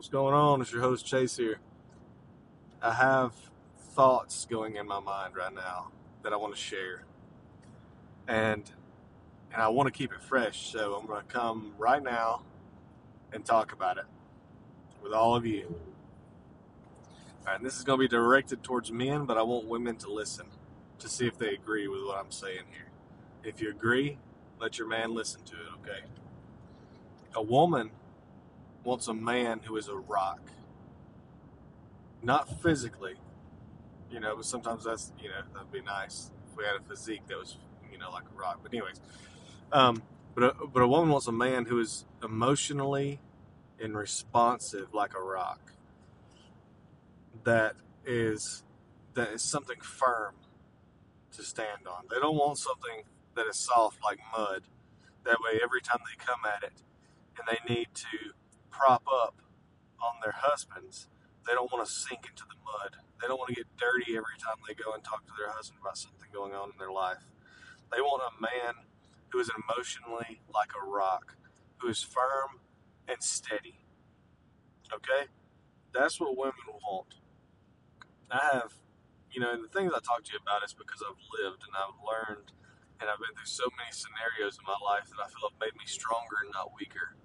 What's going on? It's your host Chase here. I have thoughts going in my mind right now that I want to share. And and I want to keep it fresh, so I'm going to come right now and talk about it with all of you. All right, and this is going to be directed towards men, but I want women to listen to see if they agree with what I'm saying here. If you agree, let your man listen to it, okay? A woman wants a man who is a rock. Not physically, you know, but sometimes that's, you know, that'd be nice if we had a physique that was, you know, like a rock. But, anyways, um, but, a, but a woman wants a man who is emotionally and responsive like a rock. That is, that is something firm to stand on. They don't want something that is soft like mud. That way, every time they come at it and they need to prop up on their husbands, they don't want to sink into the mud. They don't want to get dirty every time they go and talk to their husband about something going on in their life. They want a man who is emotionally like a rock, who is firm and steady. Okay? That's what women want. I have, you know, the things I talk to you about is because I've lived and I've learned and I've been through so many scenarios in my life that I feel have made me stronger and not weaker.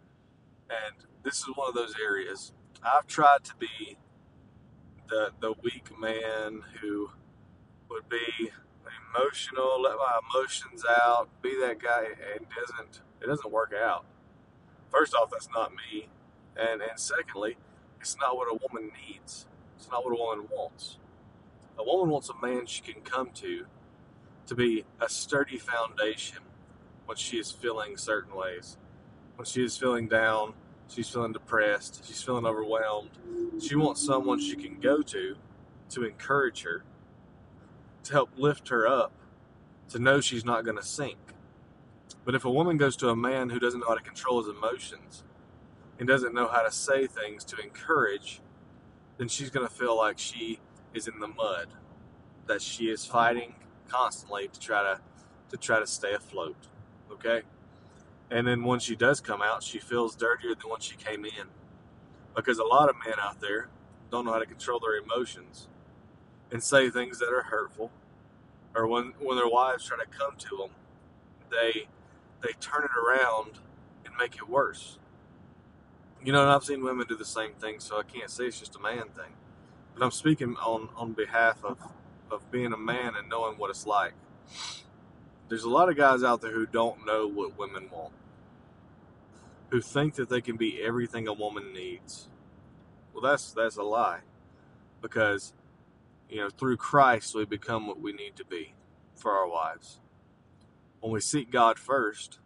And this is one of those areas. I've tried to be the the weak man who would be emotional, let my emotions out, be that guy, and doesn't it doesn't work out. First off, that's not me, and and secondly, it's not what a woman needs. It's not what a woman wants. A woman wants a man she can come to to be a sturdy foundation when she is feeling certain ways. When she is feeling down, she's feeling depressed, she's feeling overwhelmed. She wants someone she can go to to encourage her, to help lift her up, to know she's not going to sink. But if a woman goes to a man who doesn't know how to control his emotions and doesn't know how to say things to encourage, then she's going to feel like she is in the mud, that she is fighting constantly to try to to try to stay afloat. Okay? And then when she does come out, she feels dirtier than when she came in. Because a lot of men out there don't know how to control their emotions and say things that are hurtful. Or when, when their wives try to come to them, they they turn it around and make it worse. You know, and I've seen women do the same thing, so I can't say it's just a man thing. But I'm speaking on, on behalf of of being a man and knowing what it's like. There's a lot of guys out there who don't know what women want, who think that they can be everything a woman needs. Well, that's that's a lie, because you know through Christ we become what we need to be for our wives. When we seek God first,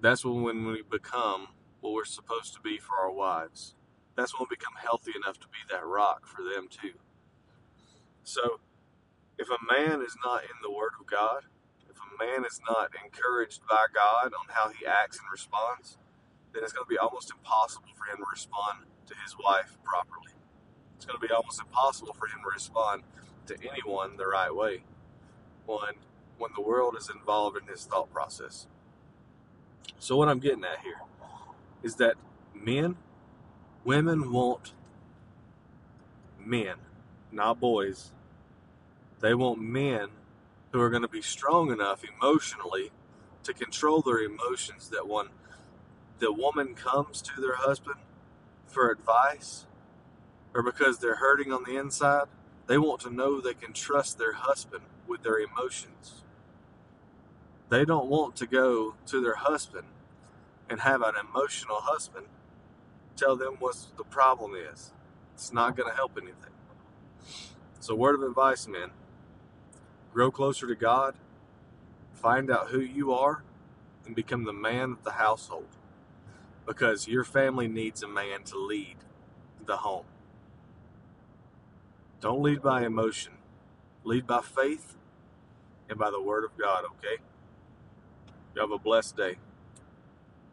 that's when we become what we're supposed to be for our wives. That's when we become healthy enough to be that rock for them too. So if a man is not in the Word of God, man is not encouraged by God on how he acts and responds, then it's going to be almost impossible for him to respond to his wife properly. It's going to be almost impossible for him to respond to anyone the right way when when the world is involved in his thought process. So what I'm getting at here is that men, women want men, not boys, they want men who are going to be strong enough emotionally to control their emotions that when the woman comes to their husband for advice or because they're hurting on the inside, they want to know they can trust their husband with their emotions. They don't want to go to their husband and have an emotional husband tell them what the problem is. It's not going to help anything. So, word of advice, men grow closer to God, find out who you are, and become the man of the household. Because your family needs a man to lead the home. Don't lead by emotion, lead by faith and by the word of God, okay? You have a blessed day.